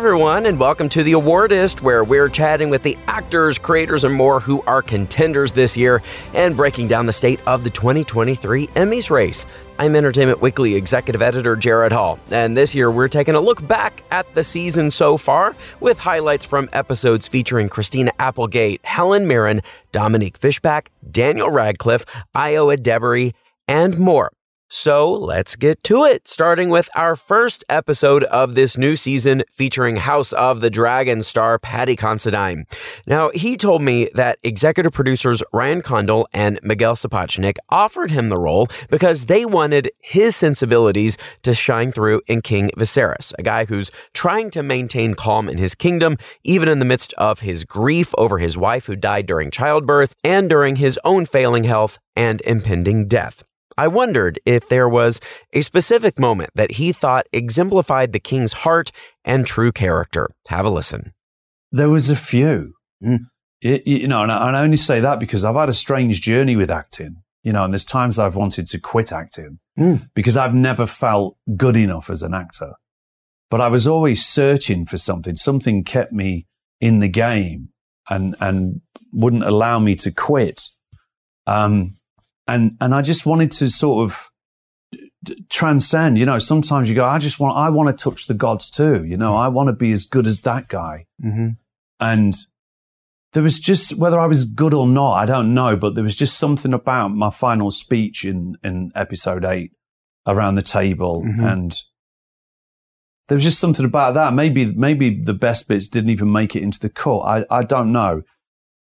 everyone, and welcome to The Awardist, where we're chatting with the actors, creators, and more who are contenders this year and breaking down the state of the 2023 Emmys race. I'm Entertainment Weekly executive editor Jared Hall, and this year we're taking a look back at the season so far with highlights from episodes featuring Christina Applegate, Helen Mirren, Dominique Fishback, Daniel Radcliffe, Ayo Edebiri, and more. So let's get to it, starting with our first episode of this new season featuring House of the Dragon star Paddy Considine. Now, he told me that executive producers Ryan Condal and Miguel Sapochnik offered him the role because they wanted his sensibilities to shine through in King Viserys, a guy who's trying to maintain calm in his kingdom, even in the midst of his grief over his wife who died during childbirth and during his own failing health and impending death. I wondered if there was a specific moment that he thought exemplified the king's heart and true character. Have a listen. There was a few. Mm. It, you know, and I, and I only say that because I've had a strange journey with acting. You know, and there's times that I've wanted to quit acting mm. because I've never felt good enough as an actor. But I was always searching for something. Something kept me in the game and and wouldn't allow me to quit. Um, and and I just wanted to sort of transcend. You know, sometimes you go, I just want, I want to touch the gods too. You know, I want to be as good as that guy. Mm-hmm. And there was just whether I was good or not, I don't know, but there was just something about my final speech in in episode eight around the table mm-hmm. and. There was just something about that. Maybe, maybe the best bits didn't even make it into the cut. I, I don't know.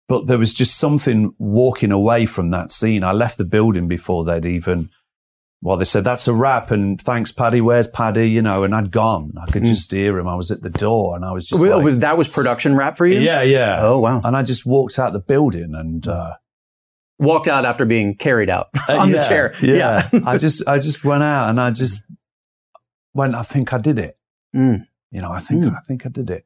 But there was just something walking away from that scene. I left the building before they'd even, well, they said, that's a wrap. And thanks, Paddy. Where's Paddy? You know, and I'd gone. I could mm. just hear him. I was at the door and I was just. Well, like, that was production wrap for you? Yeah, yeah. Oh, wow. And I just walked out the building and, uh, walked out after being carried out uh, on yeah, the chair. Yeah. yeah. I just, I just went out and I just went, I think I did it. Mm. You know, I think, mm. I think I did it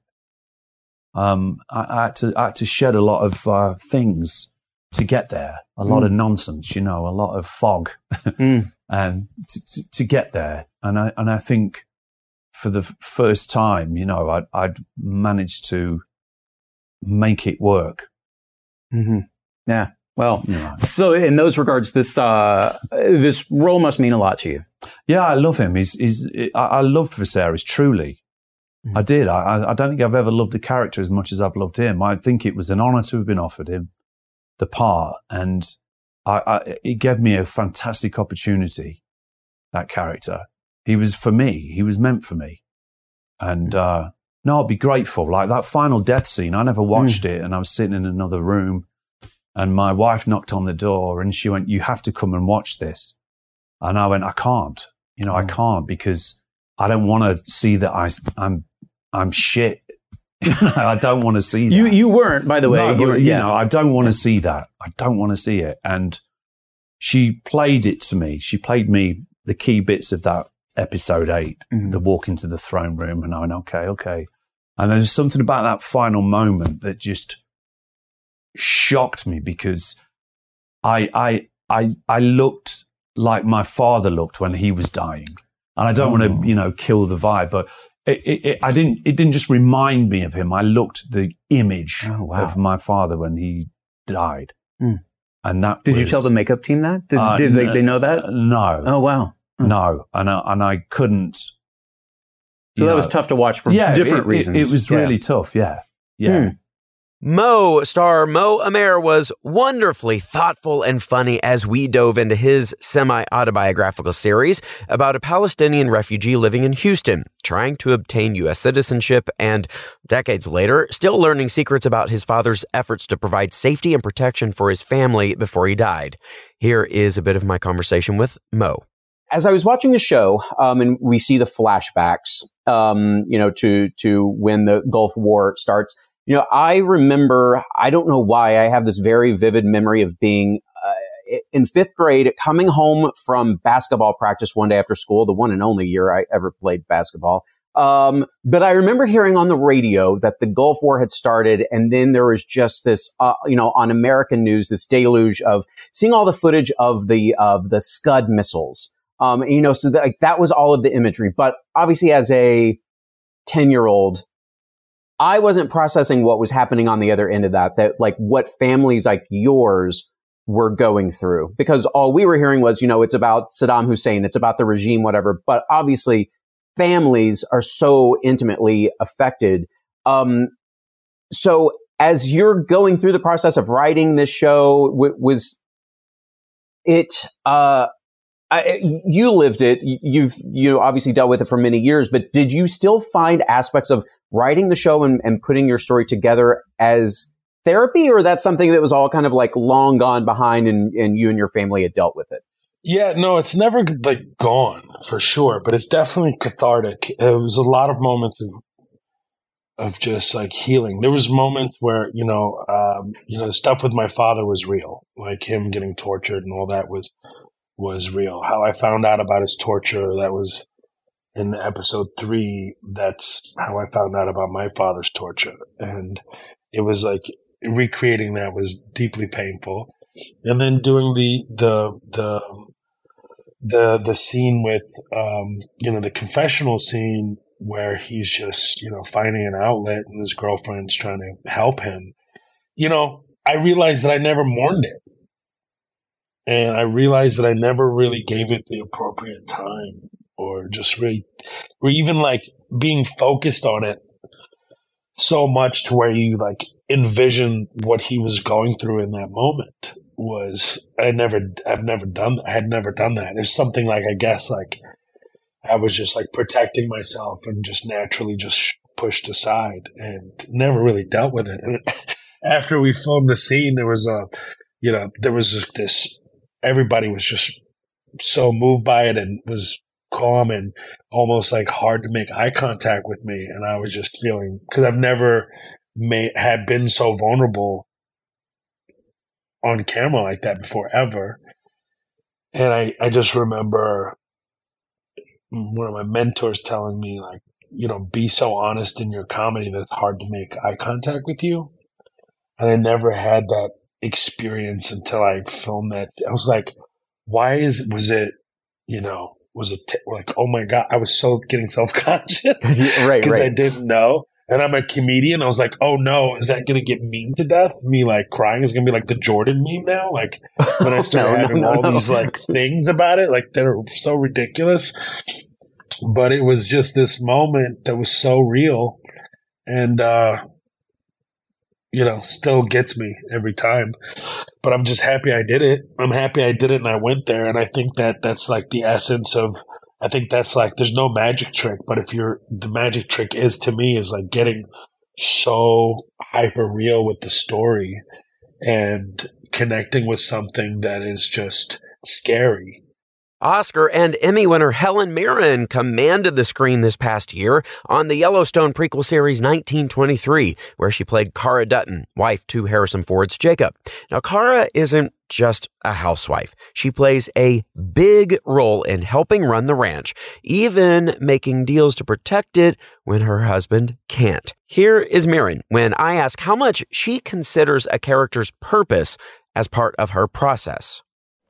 um, I, I, had to, I had to shed a lot of uh, things to get there. A lot mm. of nonsense, you know, a lot of fog, mm. and to, to, to, get there. And I and I think for the first time, you know, I'd, I'd managed to make it work. Mm-hmm. Yeah. Well, yeah. so in those regards, this uh, this role must mean a lot to you. Yeah, I love him. He's, he's I, I love Viserys truly. Mm. I did. I, I don't think I've ever loved a character as much as I've loved him. I think it was an honor to have been offered him the part, and I, I, it gave me a fantastic opportunity. That character, he was for me. He was meant for me, and mm. uh, no, I'll be grateful. Like that final death scene, I never watched mm. it, and I was sitting in another room, and my wife knocked on the door, and she went, "You have to come and watch this," and I went, "I can't." You know, I mm. can't because I don't want to see that I, I'm I'm shit. I don't want to see that. You you weren't, by the way. No, you, were, you yeah. know, I don't want to see that. I don't want to see it. And she played it to me. She played me the key bits of that episode 8 mm-hmm. the walk into the throne room, and I went, okay, okay. And there's something about that final moment that just shocked me because I I I I looked like my father looked when he was dying. And I don't oh. want to, you know, kill the vibe, but it, it, it, I didn't, it didn't just remind me of him. I looked the image oh, wow. of my father when he died. Mm. And that did was, you tell the makeup team that? Did, uh, did they, they, know that? No. Oh wow. Hmm. No, and I, and I couldn't. So that know, was tough to watch for yeah, different reasons. It, was really yeah. tough. Yeah, yeah. Hmm. Mo star Mo Amer was wonderfully thoughtful and funny as we dove into his semi autobiographical series about a Palestinian refugee living in Houston, trying to obtain U.S. citizenship, and decades later, still learning secrets about his father's efforts to provide safety and protection for his family before he died. Here is a bit of my conversation with Mo. As I was watching the show, um, and we see the flashbacks, um, you know, to to when the Gulf War starts you know, I remember, I don't know why, I have this very vivid memory of being uh, in fifth grade, coming home from basketball practice one day after school, the one and only year I ever played basketball. Um, but I remember hearing on the radio that the Gulf War had started, and then there was just this, uh, you know, on American news, this deluge of seeing all the footage of the of the Scud missiles. Um, and, you know, so that, like, that was all of the imagery. But obviously, as a ten year old, I wasn't processing what was happening on the other end of that, that like what families like yours were going through because all we were hearing was, you know, it's about Saddam Hussein, it's about the regime, whatever. But obviously families are so intimately affected. Um, so as you're going through the process of writing this show, w- was it, uh, I, you lived it. You've you obviously dealt with it for many years, but did you still find aspects of writing the show and, and putting your story together as therapy, or that's something that was all kind of like long gone behind, and, and you and your family had dealt with it? Yeah, no, it's never like gone for sure, but it's definitely cathartic. It was a lot of moments of of just like healing. There was moments where you know, um, you know, the stuff with my father was real, like him getting tortured and all that was was real. How I found out about his torture, that was in episode three. That's how I found out about my father's torture, and it was like recreating that was deeply painful. And then doing the the the the the scene with um, you know the confessional scene where he's just, you know, finding an outlet and his girlfriend's trying to help him. You know, I realized that I never mourned it. And I realized that I never really gave it the appropriate time or just really, or even like being focused on it so much to where you like envision what he was going through in that moment was I never I've never done I had never done that. It's something like I guess like I was just like protecting myself and just naturally just pushed aside and never really dealt with it. And after we filmed the scene, there was a, you know, there was this, everybody was just so moved by it and was calm and almost like hard to make eye contact with me. And I was just feeling, cause I've never made, had been so vulnerable on camera like that before ever. And I, I just remember one of my mentors telling me like you know be so honest in your comedy that it's hard to make eye contact with you and i never had that experience until i filmed it. i was like why is was it you know was it t- like oh my god i was so getting self-conscious right because right. i didn't know and I'm a comedian. I was like, oh no, is that going to get memed to death? Me like crying is going to be like the Jordan meme now. Like when I start no, having no, all no. these like things about it, like they're so ridiculous. But it was just this moment that was so real and, uh, you know, still gets me every time. But I'm just happy I did it. I'm happy I did it and I went there. And I think that that's like the essence of I think that's like there's no magic trick, but if you're the magic trick is to me is like getting so hyper real with the story and connecting with something that is just scary. Oscar and Emmy winner Helen Mirren commanded the screen this past year on the Yellowstone prequel series 1923, where she played Cara Dutton, wife to Harrison Ford's Jacob. Now, Cara isn't just a housewife. She plays a big role in helping run the ranch, even making deals to protect it when her husband can't. Here is Mirren when I ask how much she considers a character's purpose as part of her process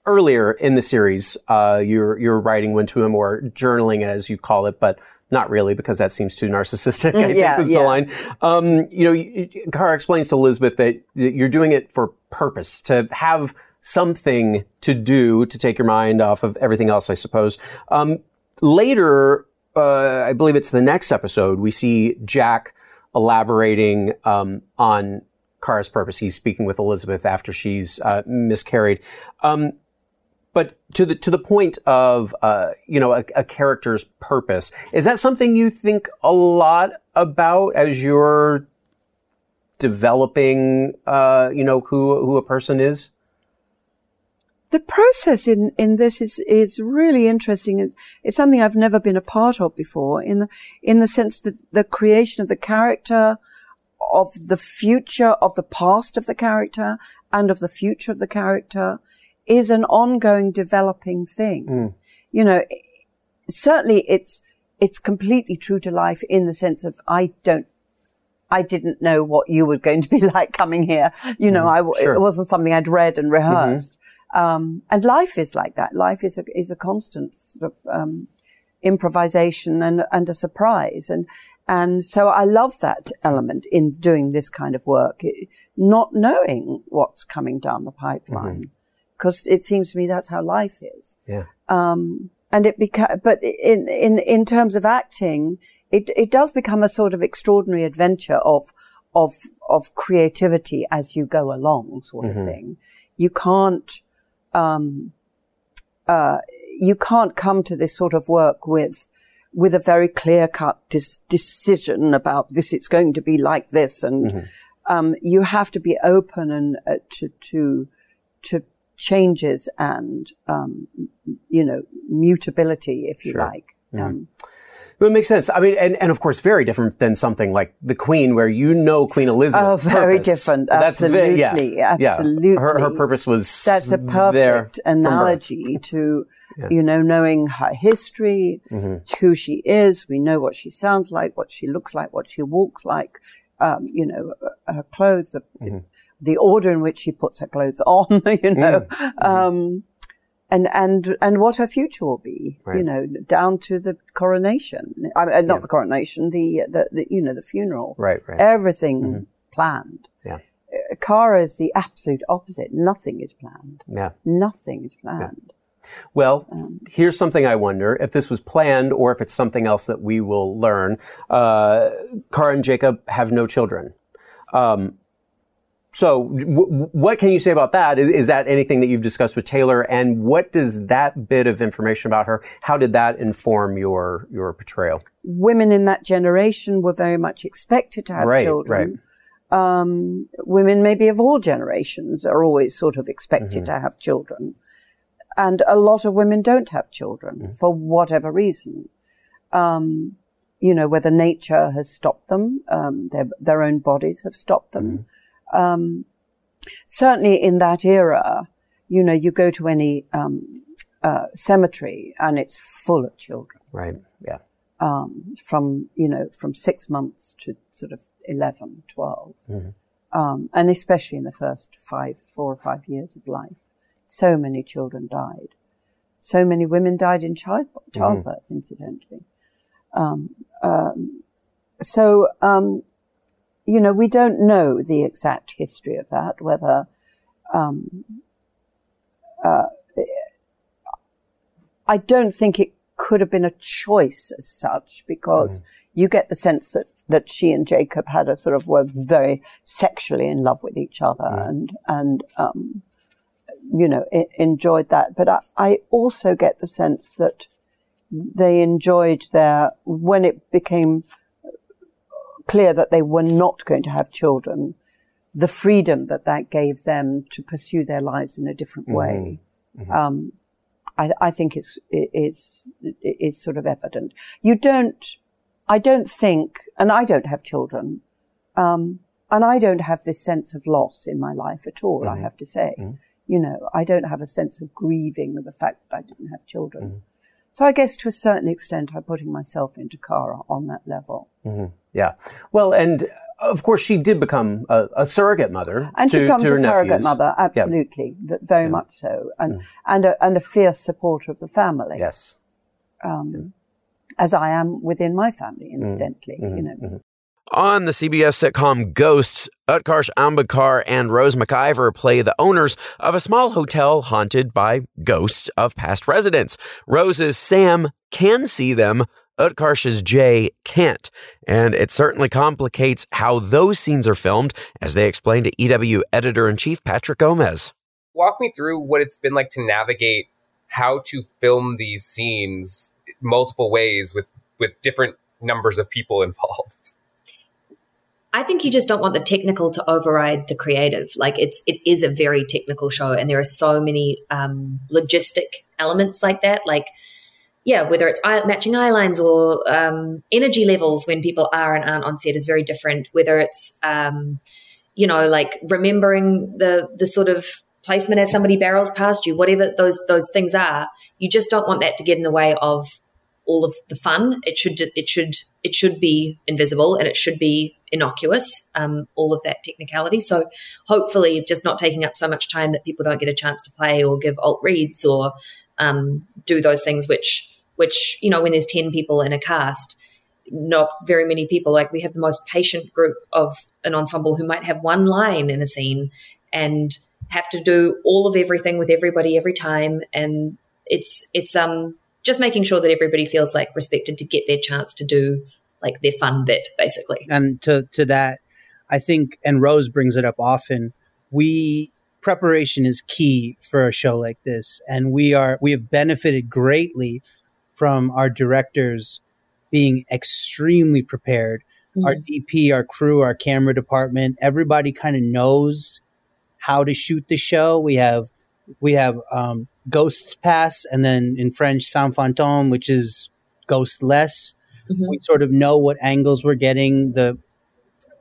earlier in the series, uh, you're you're writing one to him or journaling as you call it, but not really because that seems too narcissistic. I Mm, yeah, think was yeah. the line. Um, you know, Cara explains to Elizabeth that you're doing it for purpose to have something to do to take your mind off of everything else. I suppose. Um, later, uh, I believe it's the next episode. We see Jack elaborating um, on. Cara's purpose. He's speaking with Elizabeth after she's uh, miscarried. Um, but to the to the point of uh, you know a, a character's purpose is that something you think a lot about as you're developing uh, you know who who a person is the process in, in this is, is really interesting. It's, it's something I've never been a part of before in the, in the sense that the creation of the character, of the future, of the past of the character and of the future of the character is an ongoing developing thing. You know, certainly it's, it's completely true to life in the sense of I don't I didn't know what you were going to be like coming here. You know, I, Sure. it wasn't something I'd read and rehearsed. Um, and life is like that. Life is a, is a constant sort of, um, improvisation and, and a surprise. And, And so I love that element in doing this kind of work, not knowing what's coming down the pipeline, because it seems to me that's how life is. Yeah. Um, and it beca- but in, in, in terms of acting, it, it does become a sort of extraordinary adventure of, of, of creativity as you go along sort mm-hmm. of thing. You can't, um, uh, you can't come to this sort of work with, with a very clear cut dis- decision about this. It's going to be like this. And, mm-hmm. um, you have to be open and uh, to, to, to changes and, um, you know, mutability, if you sure. like. Mm-hmm. Um, well, it makes sense. I mean, and, and of course, very different than something like the Queen, where you know Queen Elizabeth. Oh, very purpose. different. Absolutely, yeah, absolutely. Yeah. Her, her purpose was that's a perfect analogy to yeah. you know, knowing her history, mm-hmm. who she is. We know what she sounds like, what she looks like, what she walks like, um, you know, her clothes, the, mm-hmm. The, order in which she puts her clothes on, you know, mm-hmm. um, and, and, and what her future will be, right. you know, down to the coronation. I mean, not yeah. the coronation, the, the, the, you know, the funeral. Right, right. Everything mm-hmm. planned. Yeah. Cara is the absolute opposite. Nothing is planned. Yeah. Nothing is planned. Yeah. Well, um, here's something I wonder if this was planned or if it's something else that we will learn. Uh, Cara and Jacob have no children. Um, so, w- what can you say about that? Is, is, that anything that you've discussed with Taylor? And what does that bit of information about her? How did that inform your your portrayal? Women in that generation were very much expected to have right, children. Right. Um, women, maybe of all generations, are always sort of expected mm-hmm. to have children. And a lot of women don't have children mm. for whatever reason. Um, you know, whether nature has stopped them, um, their, their own bodies have stopped them. Mm. Um, certainly in that era, you know, you go to any um, uh, cemetery and it's full of children. Right. Yeah. Um, from, you know, from six months to sort of 11, 12. Mm-hmm. Um, and especially in the first five, four or five years of life. So many children died. So many women died in child, childbirth, mm. incidentally. Um, um, so, um, you know, we don't know the exact history of that, whether, um, uh, I don't think it could have been a choice as such because mm. you get the sense that, that she and Jacob had a sort of were very sexually in love with each other mm. and, and, um, you know, I- enjoyed that. But I, I also get the sense that they enjoyed their, when it became clear that they were not going to have children, the freedom that that gave them to pursue their lives in a different way. Mm-hmm. mm-hmm. Um, I, I, think it's, it's, it's sort of evident. You don't, I don't think, and I don't have children, um, and I don't have this sense of loss in my life at all, mm-hmm. I have to say. Mm-hmm you know, I don't have a sense of grieving with the fact that I didn't have children. Mm-hmm. So I guess to a certain extent, I'm putting myself into Cara on that level. Mm-hmm. Yeah. Well, and of course, she did become a, a surrogate mother. And to, she becomes to a surrogate nephews. mother, absolutely, yeah. very yeah. much so, and mm. and a, and a fierce supporter of the family. Yes. Um, as I am within my family, incidentally, mm-hmm. you know. Mm-hmm. On the CBS sitcom Ghosts, Utkarsh Ambudkar and Rose McIver play the owners of a small hotel haunted by ghosts of past residents. Rose's Sam can see them, Utkarsh's Jay can't. And it certainly complicates how those scenes are filmed, as they explain to EW editor in chief Patrick Gomez. Walk me through what it's been like to navigate how to film these scenes multiple ways with, with different numbers of people involved. I think you just don't want the technical to override the creative. Like it's it is a very technical show, and there are so many um, logistic elements like that. Like yeah, whether it's eye, matching eye lines or um, energy levels when people are and aren't on set is very different. Whether it's um, you know like remembering the the sort of placement as somebody barrels past you, whatever those those things are, you just don't want that to get in the way of all of the fun. It should it should it should be invisible and it should be innocuous. Um, all of that technicality. So hopefully, just not taking up so much time that people don't get a chance to play or give alt reads or um, do those things which which you know when there's ten people in a cast. not very many people. Like we have the most patient group of an ensemble who might have one line in a scene and have to do all of everything with everybody every time. And it's it's um just making sure that everybody feels like respected to get their chance to do like their fun bit, basically. And to to that, I think, and Rose brings it up often. We preparation is key for a show like this, and we are we have benefited greatly from our directors being extremely prepared. Mm-hmm. Our DP, our crew, our camera department, everybody kind of knows how to shoot the show. We have we have um, Ghosts Pass, and then in French, Sans Fantôme, which is ghostless. Mm-hmm. We sort of know what angles we're getting. The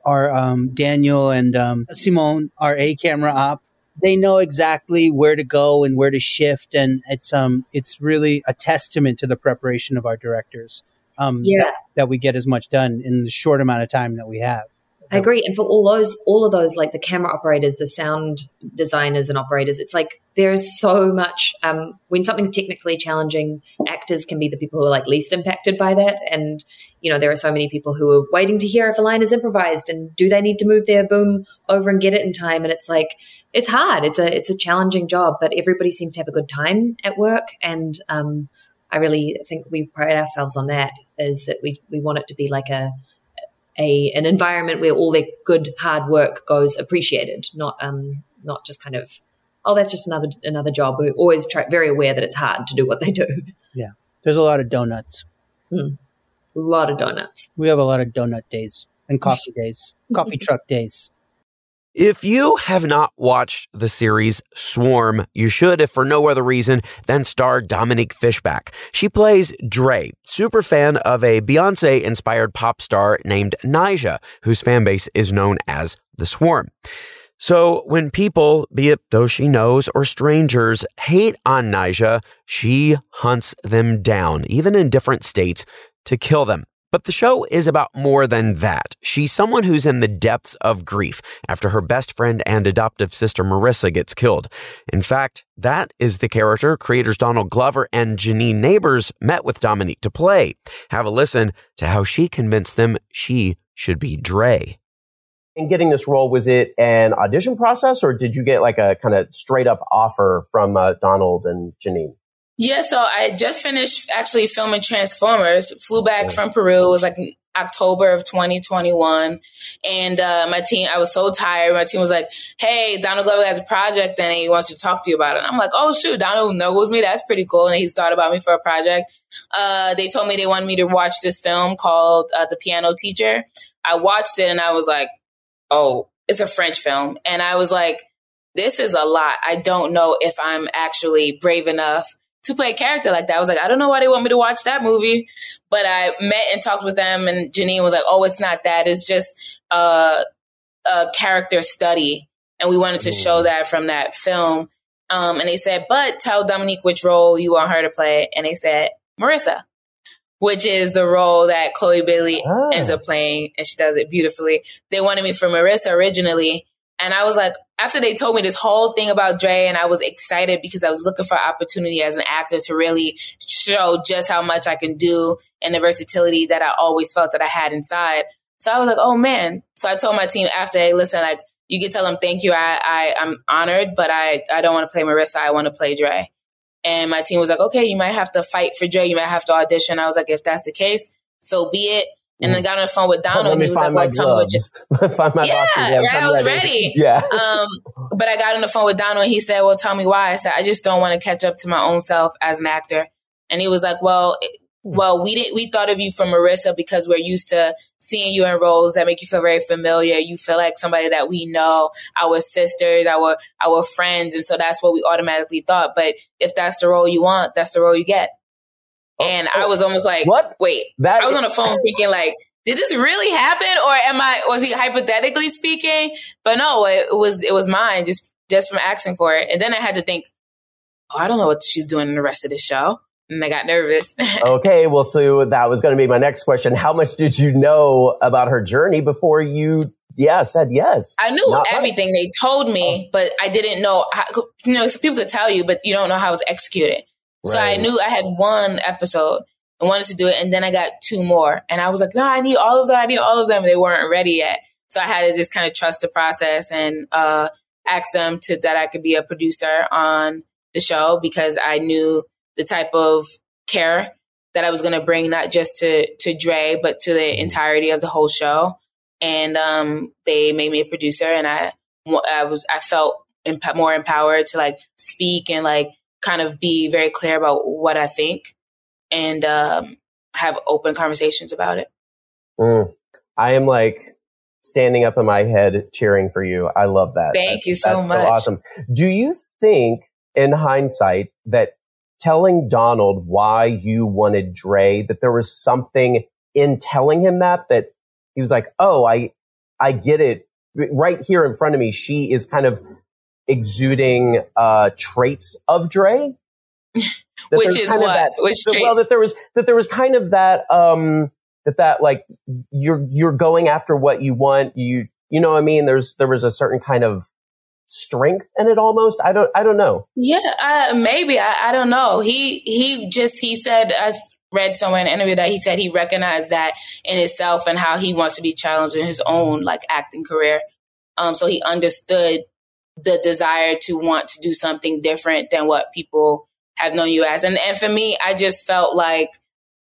our um, Daniel and um, Simone, our A camera op, they know exactly where to go and where to shift, and it's um it's really a testament to the preparation of our directors. Um, yeah. that, that we get as much done in the short amount of time that we have. I agree. And for all those, all of those, like the camera operators, the sound designers and operators, it's like there's so much. Um, when something's technically challenging, actors can be the people who are like least impacted by that. And you know, there are so many people who are waiting to hear if a line is improvised and do they need to move their boom over and get it in time. And it's like it's hard. It's a it's a challenging job, but everybody seems to have a good time at work. And um, I really think we pride ourselves on that. Is that we we want it to be like a a an environment where all their good hard work goes appreciated, not um not just kind of oh that's just another another job. We're always try, very aware that it's hard to do what they do. Yeah, there's a lot of donuts. Mm. A lot of donuts. We have a lot of donut days and coffee days, coffee truck days. If you have not watched the series Swarm, you should, if for no other reason than star Dominique Fishback. She plays Dre, super fan of a Beyonce inspired pop star named Ni'Jah, whose fan base is known as the Swarm. So when people, be it those she knows or strangers, hate on Ni'Jah, she hunts them down, even in different states, to kill them. But the show is about more than that. She's someone who's in the depths of grief after her best friend and adoptive sister Marissa gets killed. In fact, that is the character creators Donald Glover and Janine Neighbors met with Dominique to play. Have a listen to how she convinced them she should be Dre. In getting this role, was it an audition process or did you get like a kind of straight up offer from uh, Donald and Janine? Yeah, so I just finished actually filming Transformers. Flew back from Peru. It was like October of 2021. And uh, my team, I was so tired. My team was like, hey, Donald Glover has a project and he wants to talk to you about it. And I'm like, oh, shoot, Donald knows me. That's pretty cool. And he's thought about me for a project. Uh, they told me they wanted me to watch this film called uh, The Piano Teacher. I watched it and I was like, oh, it's a French film. And I was like, this is a lot. I don't know if I'm actually brave enough to play a character like that. I was like, I don't know why they want me to watch that movie, but I met and talked with them, and Janine was like, "Oh, it's not that. It's just a, a character study, and we wanted to show that from that film." Um, and they said, "But tell Dominique which role you want her to play," and they said Marissa. Which is the role that Chloe Bailey oh. ends up playing, and she does it beautifully. They wanted me for Marissa originally, and I was like, after they told me this whole thing about Dre, and I was excited because I was looking for opportunity as an actor to really show just how much I can do and the versatility that I always felt that I had inside. So I was like, oh man. So I told my team after, hey, listen, like, you can tell them thank you. I, I I'm honored, but I, I don't want to play Marissa. I want to play Dre. And my team was like, okay, you might have to fight for Dre. You might have to audition. I was like, if that's the case, so be it. And I got on the phone with Donald and he was like, well, tell me what find my yeah, yeah, right, I was ready. ready. Yeah. Um, but I got on the phone with Donald and he said, well, tell me why. I said, I just don't want to catch up to my own self as an actor. And he was like, well, eh, well, we didn't, we thought of you for Marissa because we're used to seeing you in roles that make you feel very familiar. You feel like somebody that we know, our sisters, our, our friends. And so that's what we automatically thought. But if that's the role you want, that's the role you get. Oh, and oh, I was almost like, what? Wait, that I was on the phone thinking like, did this really happen? Or am I, was he hypothetically speaking? But no, it, it was, it was mine just, just from asking for it. And then I had to think, oh, I don't know what she's doing in the rest of the show. And I got nervous. okay. Well, so that was going to be my next question. How much did you know about her journey before you yeah, said yes. I knew Not everything they told me, oh. but I didn't know how, you know, people could tell you, but you don't know how it was executed. So I knew I had one episode and wanted to do it. And then I got two more and I was like, no, I need all of them. I need all of them. They weren't ready yet. So I had to just kind of trust the process and, uh, ask them to, that I could be a producer on the show because I knew the type of care that I was going to bring, not just to, to Dre, but to the mm-hmm. entirety of the whole show. And, um, they made me a producer and I, I was, I felt emp- more empowered to like speak and like kind of be very clear about what I think and, um, have open conversations about it. Mm. I am like standing up in my head cheering for you. I love that. Thank that's, you so much. So awesome. Do you think in hindsight that telling Donald why you wanted Dre, that there was something in telling him that, that he was like, oh, I, I get it. Right here in front of me, she is kind of exuding uh, traits of Dre. Which is what? That, Which that, well, that there was that there was kind of that um that that like you're you're going after what you want. You you know what I mean? There's there was a certain kind of strength in it almost. I don't I don't know. Yeah, uh, maybe I, I don't know. He he just he said I read somewhere in an interview that he said he recognized that in himself and how he wants to be challenged in his own like acting career. Um, so he understood the desire to want to do something different than what people have known you as. And and for me, I just felt like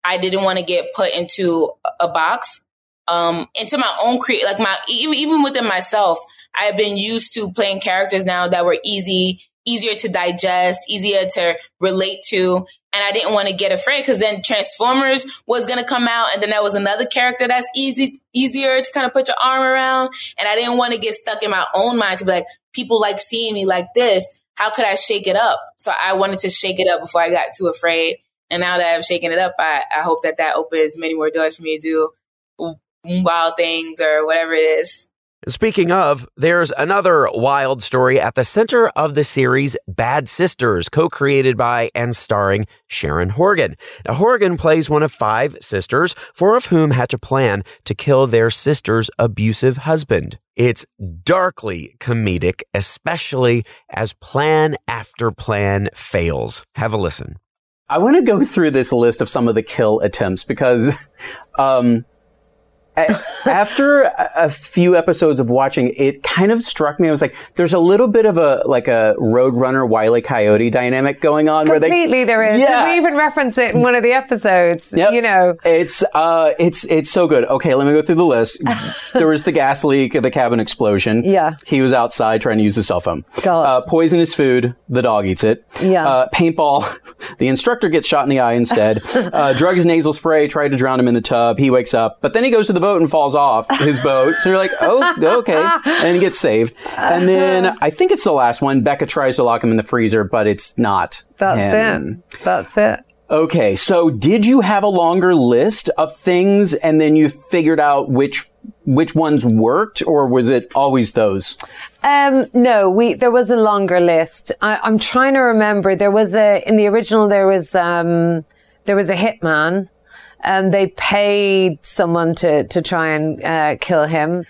I didn't want to get put into a box um, into my own create, like my, even, even within myself, I've been used to playing characters now that were easy, easier to digest, easier to relate to. And I didn't want to get afraid because then Transformers was going to come out. And then there was another character that's easy, easier to kind of put your arm around. And I didn't want to get stuck in my own mind to be like, people like seeing me like this. How could I shake it up? So I wanted to shake it up before I got too afraid. And now that I've shaken it up, I, I hope that that opens many more doors for me to do wild things or whatever it is. Speaking of, there's another wild story at the center of the series Bad Sisters, co created by and starring Sharon Horgan. Now, Horgan plays one of five sisters, four of whom hatch a plan to kill their sister's abusive husband. It's darkly comedic, especially as plan after plan fails. Have a listen. I want to go through this list of some of the kill attempts because um, after a few episodes of watching, it kind of struck me. I was like, there's a little bit of a like a Roadrunner Wiley Coyote dynamic going on. Completely, where they, there is. Yeah. we even reference it in one of the episodes. Yep. You know, it's uh, it's it's so good. Okay, let me go through the list. there was the gas leak, the cabin explosion. Yeah, he was outside trying to use his cell phone. Uh, poisonous food, the dog eats it. Yeah, uh, paintball, the instructor gets shot in the eye instead. uh, drugs nasal spray, tried to drown him in the tub. He wakes up, but then he goes to the boat and falls off his boat. So you're like, oh, okay. And he gets saved. And then I think it's the last one. Becka tries to lock him in the freezer, but it's not. That's him. it. That's it. Okay. So did you have a longer list of things and then you figured out which which ones worked or was it always those? Um, no, we, there was a longer list. I, am trying to remember. There was a, in the original, there was, um, there was a hitman um, they paid someone to to try and uh, kill him.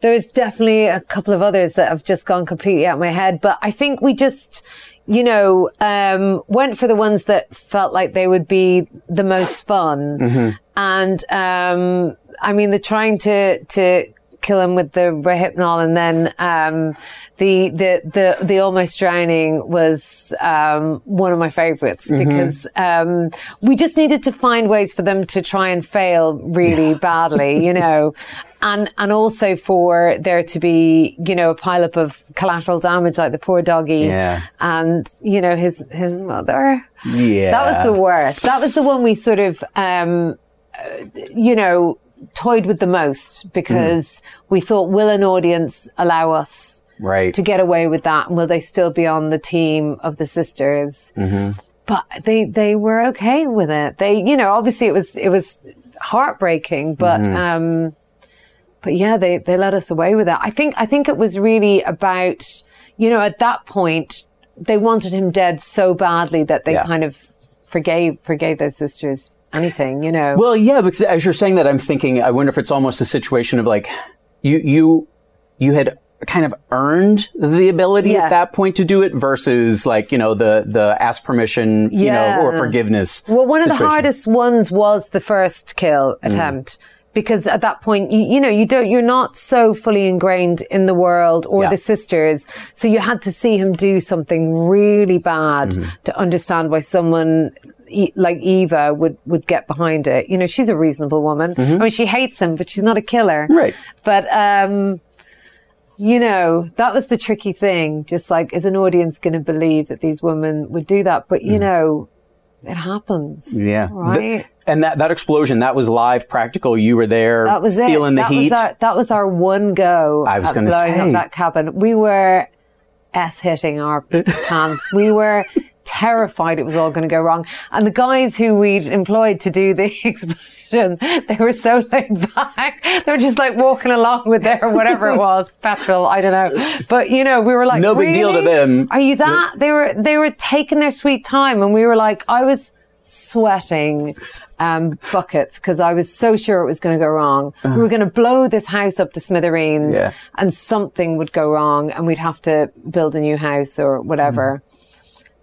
There's definitely a couple of others that have just gone completely out of my head, but I think we just, you know, um, went for the ones that felt like they would be the most fun. Mm-hmm. And um, I mean, the trying to to kill him with the Rohypnol and then um, the the the the almost drowning was um, one of my favorites mm-hmm. because um, we just needed to find ways for them to try and fail really yeah. badly, you know. And, and also for there to be, you know, a pileup of collateral damage like the poor doggy yeah. and, you know, his, his mother. Yeah. That was the worst. That was the one we sort of, um, uh, you know, toyed with the most because mm. we thought, will an audience allow us right. to get away with that? And will they still be on the team of the sisters? Mm-hmm. But they, they were okay with it. They, you know, obviously it was, it was heartbreaking, but, mm-hmm. um, but yeah, they, they let us away with it. I think, I think it was really about, you know, at that point, they wanted him dead so badly that they yeah. kind of forgave, forgave those sisters anything, you know? Well, yeah, because as you're saying that, I'm thinking, I wonder if it's almost a situation of like, you, you, you had kind of earned the ability Yeah. at that point to do it versus like you know the the ask permission you Yeah. know or forgiveness. Well, one of the hardest ones was the first kill Mm. attempt. Because at that point, you, you know, you don't, you're not so fully ingrained in the world or Yeah. the sisters. So you had to see him do something really bad Mm-hmm. to understand why someone like Eva would, would get behind it. You know, she's a reasonable woman. I mean, she hates him, but she's not a killer. Mm-hmm. Right. But, um, you know, that was the tricky thing. Just like, is an audience going to believe that these women would do that? But, you know, it happens. Mm. Yeah. Right. The- and that, that explosion, that was live, practical. You were there, that was it. feeling the that heat. Was our, that was our one go. I was gonna blowing say. up that cabin. We were s hitting our pants. We were terrified it was all going to go wrong. And the guys who we'd employed to do the explosion, they were so laid back. They were just like walking along with their whatever it was, petrol. I don't know. But you know, we were like, No big deal to them." Are you that? They were they were taking their sweet time, and we were like, I was sweating um, buckets because I was so sure it was going to go wrong. We were going to blow this house up to smithereens, Yeah. and something would go wrong, and we'd have to build a new house or whatever.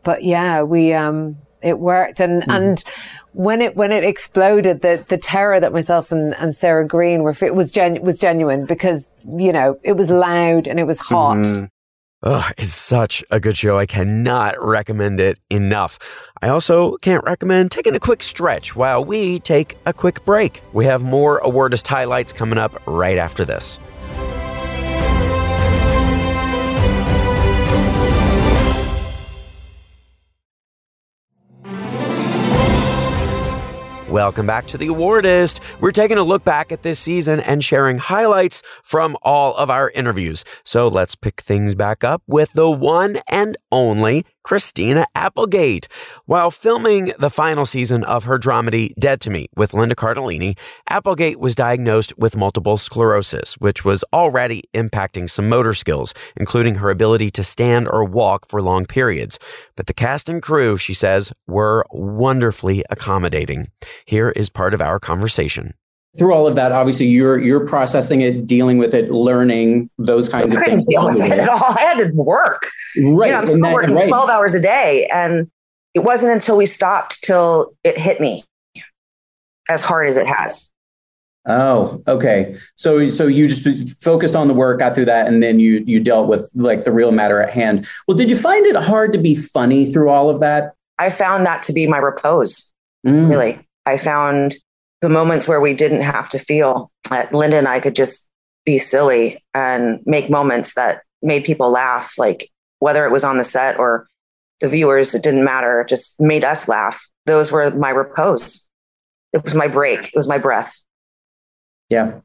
But yeah, we um, it worked, and and when it when it exploded, the the terror that myself and, and Sarah Greene were it was gen- was genuine because you know it was loud and it was hot. Mm-hmm. Ugh, it's such a good show. I cannot recommend it enough. I also can't recommend taking a quick stretch while we take a quick break. We have more awardist highlights coming up right after this. Welcome back to the Awardist. We're taking a look back at this season and sharing highlights from all of our interviews. So let's pick things back up with the one and only Christina Applegate. While filming the final season of her dramedy Dead to Me with Linda Cardellini, Applegate was diagnosed with multiple sclerosis, which was already impacting some motor skills, including her ability to stand or walk for long periods. But the cast and crew, she says, were wonderfully accommodating. Here is part of our conversation. Through all of that, obviously, you're you're processing it, dealing with it, learning those kinds I of things. deal with it at all. I had to work. Right. You know, I'm still that- working right. 12 hours a day. And it wasn't until we stopped till it hit me as hard as it has. Oh, okay. So so you just focused on the work, got through that, and then you you dealt with like the real matter at hand. Well, did you find it hard to be funny through all of that? I found that to be my repose, Mm. really. I found the moments where we didn't have to feel that Linda and I could just be silly and make moments that made people laugh, like whether it was on the set or the viewers, it didn't matter, it just made us laugh. Those were my repose. It was my break, it was my breath. Yeah,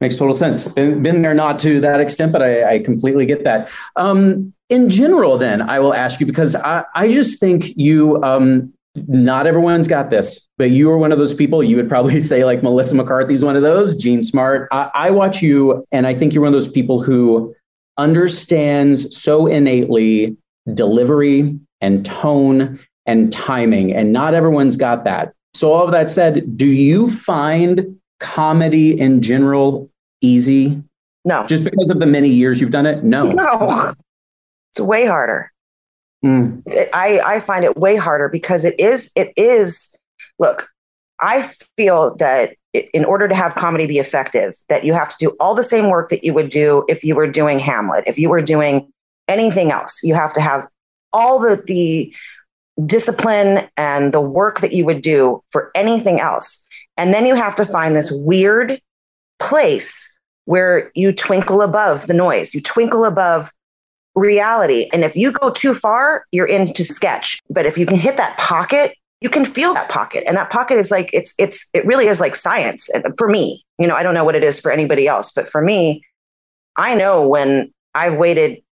makes total sense. Been, been there not to that extent, but I, I completely get that. Um, in general, then I will ask you because I, I just think you. Um, not everyone's got this, but you are one of those people. You would probably say like Melissa McCarthy's one of those. Jean Smart. I, I watch you, and I think you're one of those people who understands so innately delivery and tone and timing, and not everyone's got that. So, all of that said, do you find comedy in general easy? No. Just because of the many years you've done it? No. No. It's way harder. Mm. I, I find it way harder because it is, it is, look, I feel that in order to have comedy be effective, that you have to do all the same work that you would do if you were doing Hamlet, if you were doing anything else. You have to have all the, the discipline and the work that you would do for anything else. And then you have to find this weird place where you twinkle above the noise, you twinkle above reality. And if you go too far, you're into sketch. But if you can hit that pocket, you can feel that pocket. And that pocket is like, it's, it's, it really is like science for me. You know, I don't know what it is for anybody else, but for me, I know when I've waited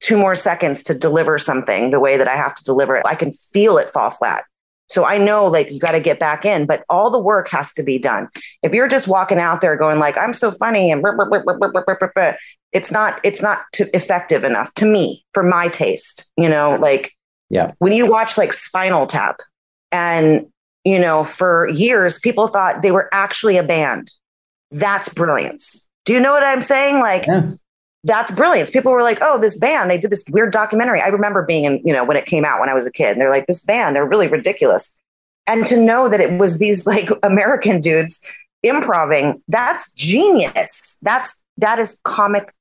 two more seconds to deliver something the way that I have to deliver it, I can feel it fall flat. So I know like you got to get back in, but all the work has to be done. If you're just walking out there going like I'm so funny and it's not it's not effective enough to me for my taste, you know, like yeah. When you watch like Spinal Tap and you know, for years people thought they were actually a band. That's brilliance. Do you know what I'm saying? Like yeah that's brilliance. People were like, "Oh, this band, they did this weird documentary." I remember being in, you know, when it came out when I was a kid. And they're like, "This band, they're really ridiculous." And to know that it was these like American dudes improving, that's genius. That's that is comic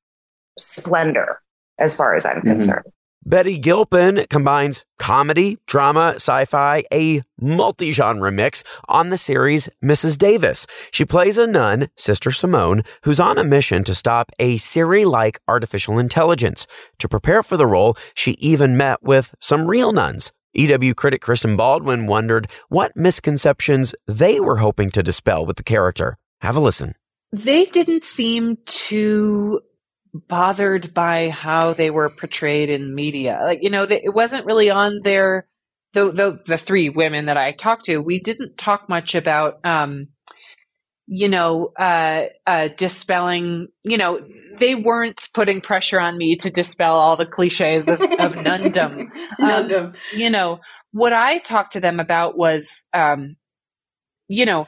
splendor as far as I'm mm-hmm. concerned. Betty Gilpin combines comedy, drama, sci fi, a multi genre mix on the series Mrs. Davis. She plays a nun, Sister Simone, who's on a mission to stop a Siri like artificial intelligence. To prepare for the role, she even met with some real nuns. EW critic Kristen Baldwin wondered what misconceptions they were hoping to dispel with the character. Have a listen. They didn't seem to bothered by how they were portrayed in media. Like, you know, they, it wasn't really on their, the, the, the three women that I talked to, we didn't talk much about, um, you know, uh, uh, dispelling, you know, they weren't putting pressure on me to dispel all the cliches of, of nundom. Um, you know, what I talked to them about was, um, you know,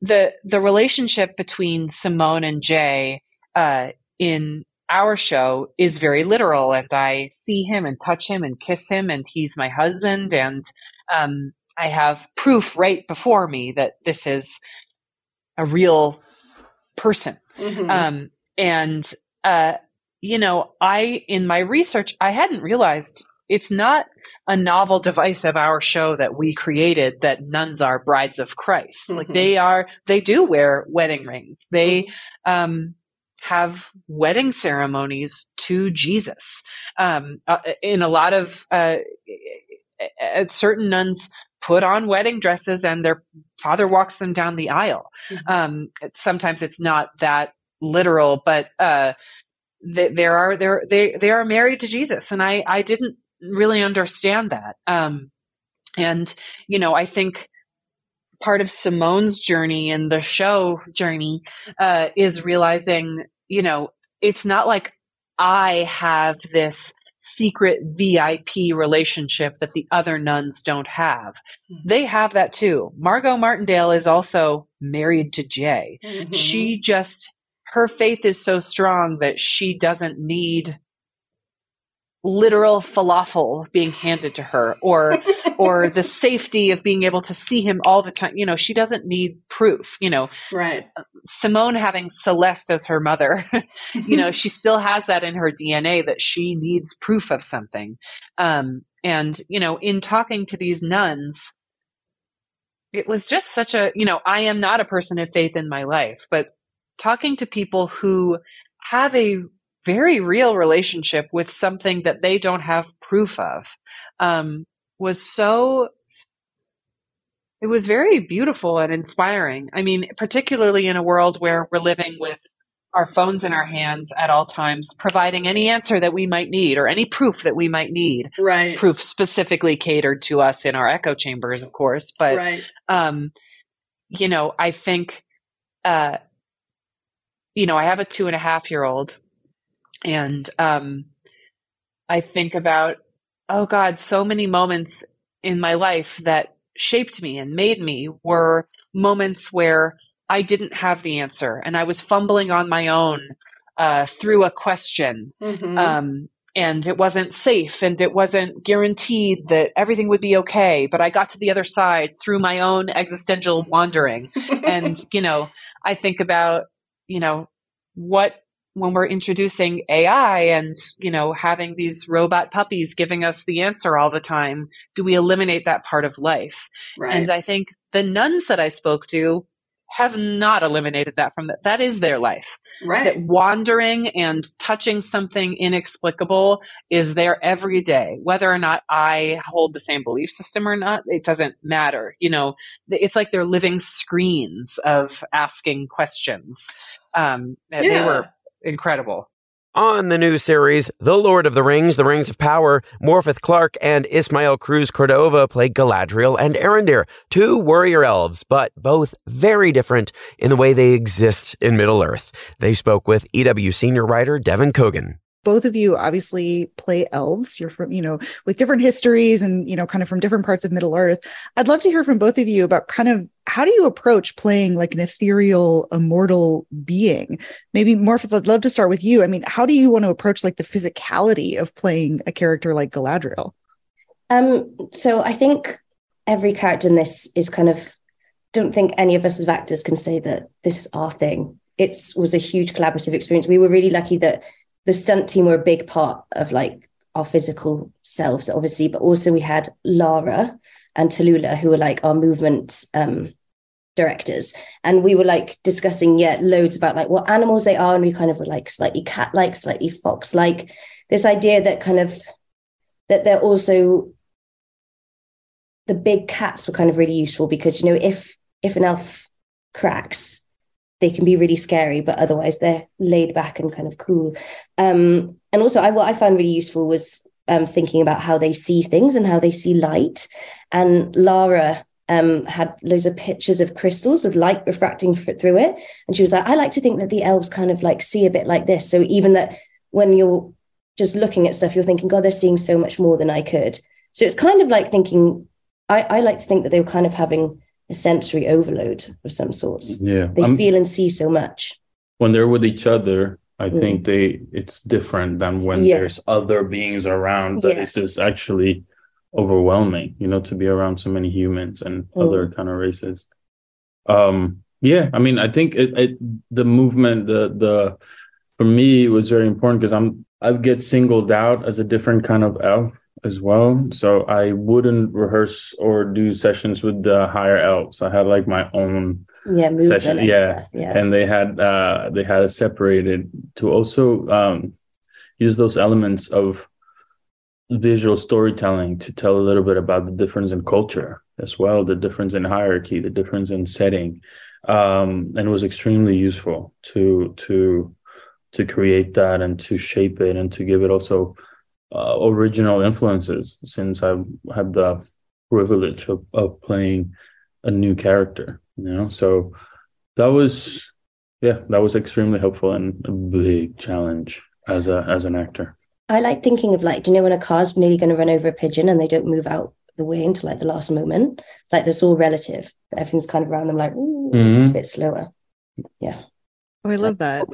the, the relationship between Simone and Jay, uh, in our show is very literal and I see him and touch him and kiss him and he's my husband and um, I have proof right before me that this is a real person. Mm-hmm. Um, and, uh, you know, I, in my research, I hadn't realized it's not a novel device of our show that we created that nuns are brides of Christ. Mm-hmm. Like they are, they do wear wedding rings. They, mm-hmm. um, have wedding ceremonies to Jesus. Um, uh, in a lot of uh, certain nuns put on wedding dresses and their father walks them down the aisle. Mm-hmm. Um, sometimes it's not that literal, but uh, they, there are there they they are married to Jesus, and I I didn't really understand that. Um, and you know, I think part of Simone's journey and the show journey uh, is realizing, you know, it's not like I have this secret VIP relationship that the other nuns don't have. Mm-hmm. They have that too. Margot Martindale is also married to Jay. Mm-hmm. She just, her faith is so strong that she doesn't need literal falafel being handed to her or or the safety of being able to see him all the time. You know she doesn't need proof you know. Right. Simone having celeste as her mother you know she still has that in her dna that she needs proof of something. Um and you know in talking to these nuns it was just such a you know i am not a person of faith in my life but talking to people who have a very real relationship with something that they don't have proof of um, was so it was very beautiful and inspiring. I mean particularly in a world where we're living with our phones in our hands at all times providing any answer that we might need or any proof that we might need. Right. Proof specifically catered to us in our echo chambers of course but right. um you know i think uh you know i have a two and a half year old and um, I think about, oh God, so many moments in my life that shaped me and made me were moments where I didn't have the answer and I was fumbling on my own uh, through a question. Mm-hmm. Um, and it wasn't safe and it wasn't guaranteed that everything would be okay. But I got to the other side through my own existential wandering. and, you know, I think about, you know, what when we're introducing AI and, you know, having these robot puppies giving us the answer all the time, do we eliminate that part of life? Right. And I think the nuns that I spoke to have not eliminated that from that. That is their life. Right. That wandering and touching something inexplicable is there every day. Whether or not I hold the same belief system or not, it doesn't matter. You know, it's like they're living screens of asking questions. Um, yeah. They were incredible. On the new series, The Lord of the Rings, The Rings of Power, Morfydd Clark and Ismael Cruz Córdova play Galadriel and Arondir, two warrior elves, but both very different in the way they exist in Middle Earth. They spoke with EW senior writer Devan Coggan. Both of you obviously play elves. You're from, you know, with different histories and, you know, kind of from different parts of Middle Earth. I'd love to hear from both of you about kind of how do you approach playing like an ethereal, immortal being? Maybe Morph, I'd love to start with you. I mean, how do you want to approach like the physicality of playing a character like Galadriel? Um, so I think every character in this is kind of don't think any of us as actors can say that this is our thing. It was a huge collaborative experience. We were really lucky that the stunt team were a big part of like our physical selves, obviously, but also we had Lara and Tallulah, who were like our movement um, directors. And we were like discussing, yeah, loads about like what animals they are. And we kind of were like slightly cat like, slightly fox like. This idea that kind of that they're also the big cats were kind of really useful because you know if if an elf cracks they can be really scary but otherwise they're laid back and kind of cool. Um, and also I, what i found really useful was um, thinking about how they see things and how they see light. And lara um, had loads of pictures of crystals with light refracting f- through it. And she was like i like to think that the elves kind of like see a bit like this. So even that when you're just looking at stuff you're thinking god they're seeing so much more than i could. So it's kind of like thinking I, I like to think that they were kind of having a sensory overload of some sorts. Yeah. They I'm- feel and see so much. when they're with each other i Mm. think they it's different than when Yeah. there's other beings around that Yeah. it's just actually overwhelming you know to be around so many humans and Mm. other kind of races um yeah i mean i think it, it the movement the the for me was very important because i'm i get singled out as a different kind of elf as well. So i wouldn't rehearse or do sessions with the higher elves. I had like my own Yeah, session. yeah. yeah. and they had uh they had it separated to also um use those elements of visual storytelling to tell a little bit about the difference in culture as well the difference in hierarchy the difference in setting um and it was extremely useful to to to create that and to shape it and to give it also uh, original influences since I've had the privilege of, of playing a new character you know so that was yeah that was extremely helpful and a big challenge as a as an actor I like thinking of like, do you know when a car's nearly going to run over a pigeon and they don't move out the way until like the last moment? Like that's all relative. Everything's kind of around them, like ooh, Mhm. a bit slower. Yeah. Oh, I love that.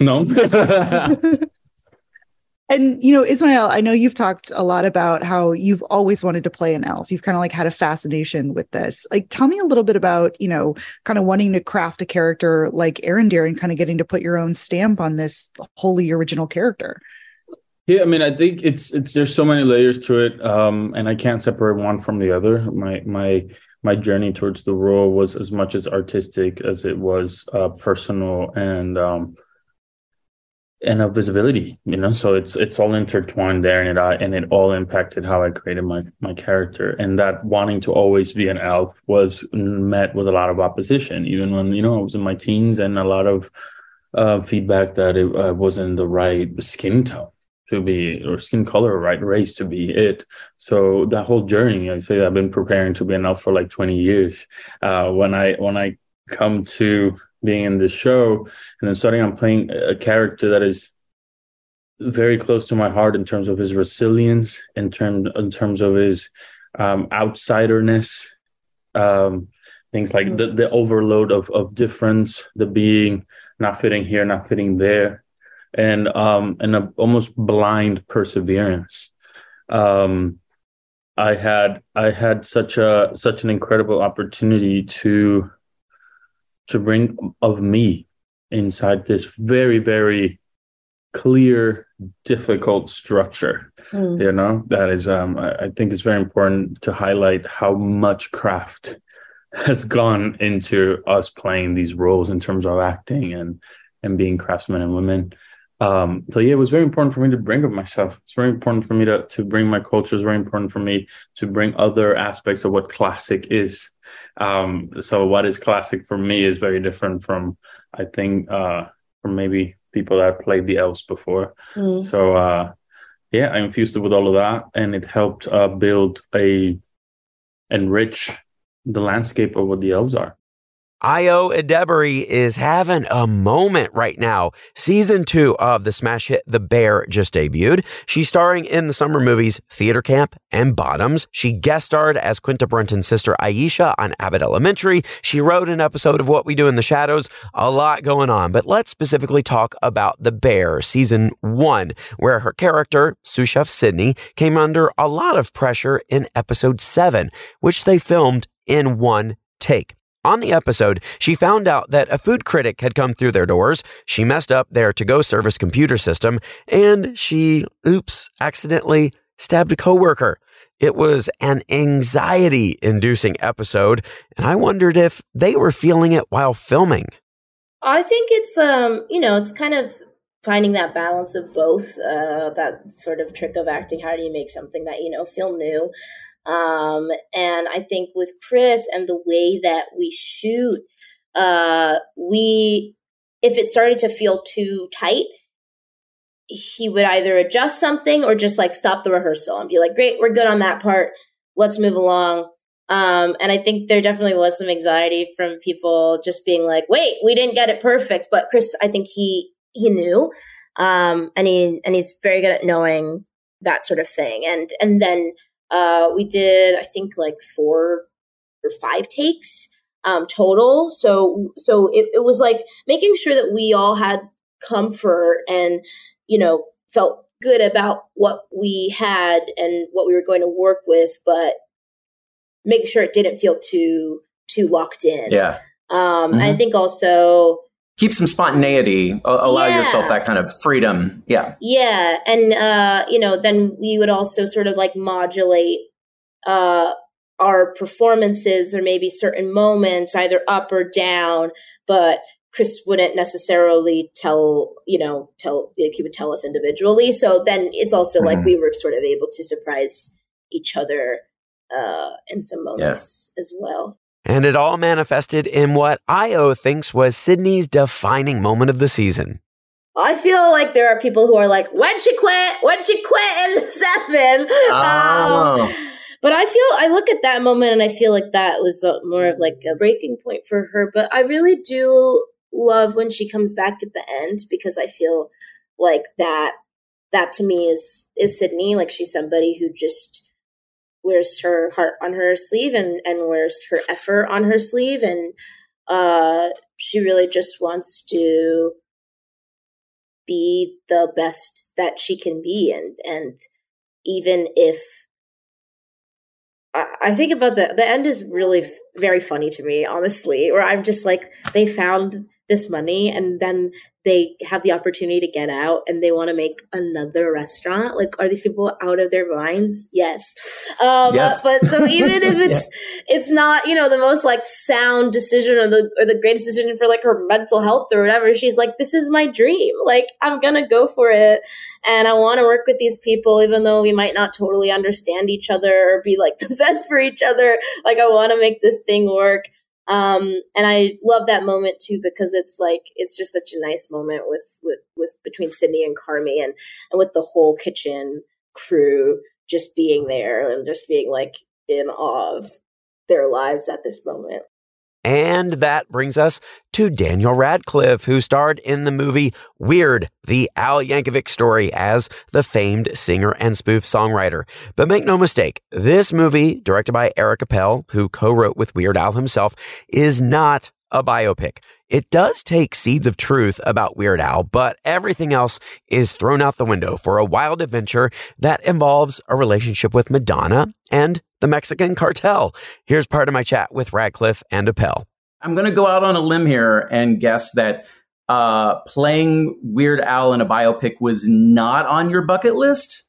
no And you know, Ismael, I know you've talked a lot about how you've always wanted to play an elf. You've kind of like had a fascination with this. Like, tell me a little bit about, you know, kind of wanting to craft a character like Arondir and kind of getting to put your own stamp on this wholly original character. Yeah, I mean, I think it's it's there's so many layers to it, um, and I can't separate one from the other. My my my journey towards the role was as much as artistic as it was uh, personal and um, and a visibility. You know, so it's it's all intertwined there, and it uh, and it all impacted how I created my my character. And that wanting to always be an elf was met with a lot of opposition, even when you know I was in my teens, and a lot of uh, feedback that it uh, wasn't the right skin tone to be or skin color right race to be it so that whole journey i say i've been preparing to be an elf for like 20 years uh when i when i come to being in this show and then starting on playing a character that is very close to my heart in terms of his resilience in terms in terms of his um outsiderness um things like the, the overload of of difference the being not fitting here not fitting there and um and a almost blind perseverance. Um i had i had such a such an incredible opportunity to to bring of me inside this very very clear difficult structure Mm. you know that is um I, I think it's very important to highlight how much craft has gone into us playing these roles in terms of acting and and being craftsmen and women um so yeah it was very important for me to bring up myself. It's very important for me to to bring my culture. It's very important for me to bring other aspects of what classic is. Um so what is classic for me is very different from i think uh from maybe people that played the elves before. Mm. so uh yeah i infused it with all of that and it helped uh build a enrich the landscape of what the elves are Ayo Edebiri is having a moment right now. Season two of the smash hit The Bear just debuted. She's starring in the summer movies Theater Camp and Bottoms. She guest starred as Quinta Brunson's sister Ayesha on Abbott Elementary. She wrote an episode of What We Do in the Shadows. A lot going on, but let's specifically talk about The Bear, season one, where her character, sous chef Sydney, came under a lot of pressure in episode seven, which they filmed in one take. On the episode, she found out that a food critic had come through their doors. She messed up their to go service computer system and she, oops, accidentally stabbed a coworker. It was an anxiety inducing episode, and I wondered if they were feeling it while filming. I think it's, um, you know, it's kind of finding that balance of both, uh, that sort of trick of acting. How do you make something that, you know, feel new? Um, and I think with Chris and the way that we shoot, uh, we, if it started to feel too tight, he would either adjust something or just like stop the rehearsal and be like, great, we're good on that part. Let's move along. Um, and I think there definitely was some anxiety from people just being like, wait, we didn't get it perfect. But Chris, I think he, he knew. Um, and he, and he's very good at knowing that sort of thing. And, and then, uh, we did, I think, like four or five takes um, total. So, so it, it was like making sure that we all had comfort and, you know, felt good about what we had and what we were going to work with, but making sure it didn't feel too too locked in. Yeah. Um, mm-hmm. I think also keep some spontaneity. Allow yeah. yourself that kind of freedom. Yeah. Yeah. And uh you know then we would also sort of like modulate uh our performances or maybe certain moments either up or down. But chris wouldn't necessarily tell you know tell like he would tell us individually. So then it's also mm-hmm. like we were sort of able to surprise each other uh in some moments yeah. as well and it all manifested in what Ayo thinks was Sydney's defining moment of the season. I feel like there are people who are like, when she quit, when she quit in seven. Oh. Um, but I feel, I look at that moment and I feel like that was more of like a breaking point for her. But I really do love when she comes back at the end because I feel like that, that to me is, is Sydney. Like she's somebody who just, wears her heart on her sleeve and, and wears her effort on her sleeve. And uh, she really just wants to be the best that she can be. And, and even if I, I think about the, the end is really very funny to me, honestly, where I'm just like, they found this money and then they have the opportunity to get out and they want to make another restaurant? Like are these people out of their minds? Yes. Um yes. but so even if it's yeah. it's not you know the most like sound decision or the or the greatest decision for like her mental health or whatever she's like this is my dream. Like i'm gonna go for it. And i want to work with these people even though we might not totally understand each other or be like the best for each other. Like i want to make this thing work um, and I love that moment too because it's like it's just such a nice moment with with with between Sydney and Carmy and and with the whole kitchen crew just being there and just being like in awe of their lives at this moment. And that brings us to Daniel Radcliffe, who starred in the movie Weird, the Al Yankovic story as the famed singer and spoof songwriter. But make no mistake, this movie, directed by Eric Appel, who co wrote with Weird Al himself, is not a biopic. It does take seeds of truth about Weird Al, but everything else is thrown out the window for a wild adventure that involves a relationship with Madonna and the Mexican cartel. Here's part of my chat with Radcliffe and Appel. I'm going to go out on a limb here and guess that uh, playing Weird Al in a biopic was not on your bucket list.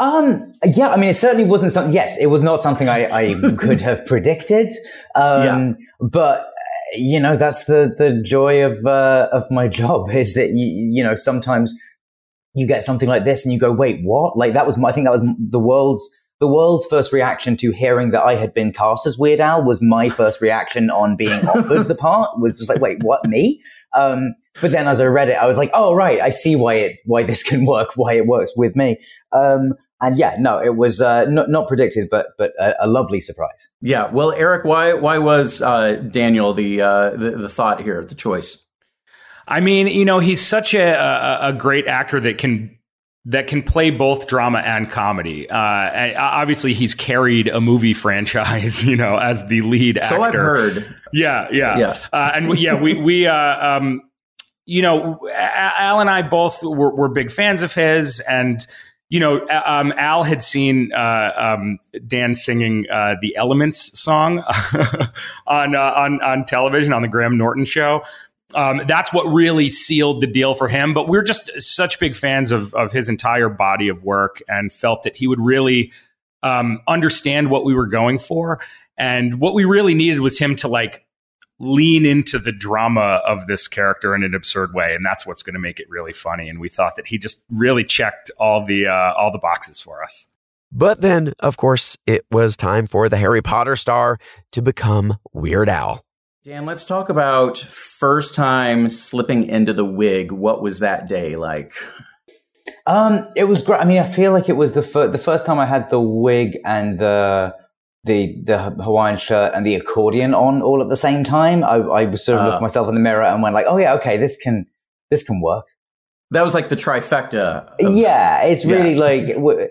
Um, yeah, I mean, it certainly wasn't something, yes, it was not something I, I could have predicted. Um, yeah. but you know, that's the, the joy of, uh, of my job is that, you, you know, sometimes you get something like this and you go, wait, what? Like that was, my, I think that was the world's the world's first reaction to hearing that I had been cast as Weird Al was my first reaction on being offered the part was just like, wait, what, me? Um, but then as I read it, I was like, oh, right, I see why it, why this can work, why it works with me. Um, and yeah, no, it was uh, not not predicted, but but a, a, lovely surprise. Yeah. Well, Eric, why why was uh, Daniel the, uh, the, the thought here, the choice? I mean, you know, he's such a, a, a great actor that can that can play both drama and comedy. Uh, obviously, he's carried a movie franchise, you know, as the lead actor. So I've heard. Yeah, yeah, yes, uh, and we, yeah, we we uh, um, you know, Al and I both were, were big fans of his, and you know, um, Al had seen uh, um, Dan singing uh, the Elements song on uh, on on television on the Graham Norton show. Um, that's what really sealed the deal for him. But we're just such big fans of of his entire body of work, and felt that he would really um, understand what we were going for. And what we really needed was him to like lean into the drama of this character in an absurd way and that's what's going to make it really funny and we thought that he just really checked all the uh, all the boxes for us. But then of course it was time for the harry potter star to become weird al. Dan let's talk about first time slipping into the wig. What was that day like? Um it was great i mean i feel like it was the, fir- the first time i had the wig and the the the Hawaiian shirt and the accordion on all at the same time. I, I was sort of uh, looked myself in the mirror and went like, oh yeah, okay, this can this can work. That was like the trifecta. Of, yeah, it's really yeah. like w-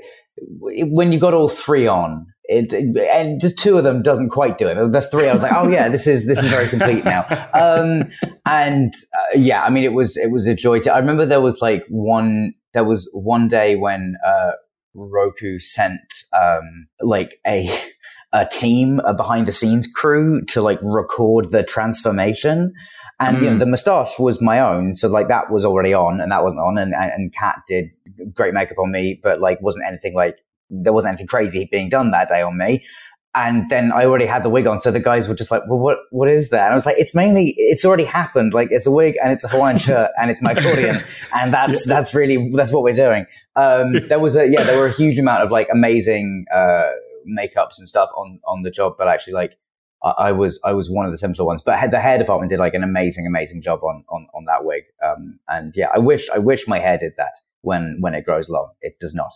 when you got all three on. It, and just two of them doesn't quite do it. The three, I was like, oh yeah, this is this is very complete now. Um, and uh, yeah, I mean, it was it was a joy to. I remember there was like one there was one day when uh, Roku sent um, like a a team, a behind the scenes crew to like record the transformation. And mm. you know, mm. the moustache was my own, so like that was already on, and that wasn't on. And and Kat did great makeup on me, but like wasn't anything like there wasn't anything crazy being done that day on me. And then I already had the wig on, so the guys were just like, "Well, what what is that?" And I was like, "It's mainly it's already happened. Like it's a wig and it's a Hawaiian shirt and it's my accordion, and that's that's really that's what we're doing." Um, there was a yeah, there were a huge amount of like amazing. Uh, makeups and stuff on on the job, but actually like I, I was I was one of the simpler ones. But the hair department did like an amazing amazing job on on on that wig. Um, and yeah, I wish I wish my hair did that when when it grows long. It does not.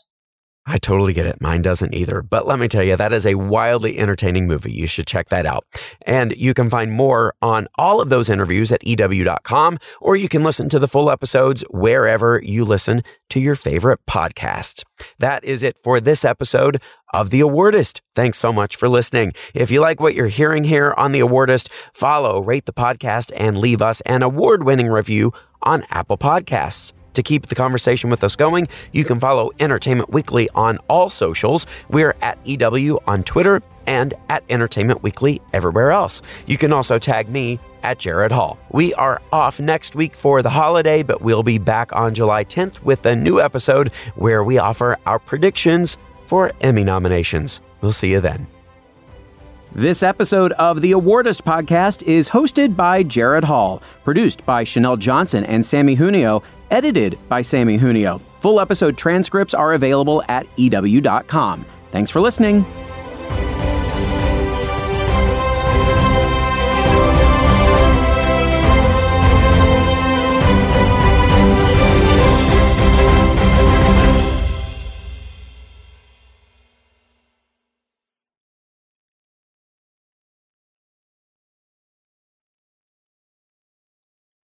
I totally get it. Mine doesn't either. But let me tell you, that is a wildly entertaining movie. You should check that out. And you can find more on all of those interviews at EW.com, or you can listen to the full episodes wherever you listen to your favorite podcasts. That is it for this episode of The Awardist. Thanks so much for listening. If you like what you're hearing here on The Awardist, follow, rate the podcast, and leave us an award winning review on Apple Podcasts. To keep the conversation with us going, you can follow Entertainment Weekly on all socials. We're at EW on Twitter and at Entertainment Weekly everywhere else. You can also tag me at Jared Hall. We are off next week for the holiday, but we'll be back on July 10th with a new episode where we offer our predictions for Emmy nominations. We'll see you then. This episode of the Awardist podcast is hosted by Jared Hall, produced by Chanel Johnson and Sammy Junio, edited by Sammy Junio. Full episode transcripts are available at EW.com. Thanks for listening.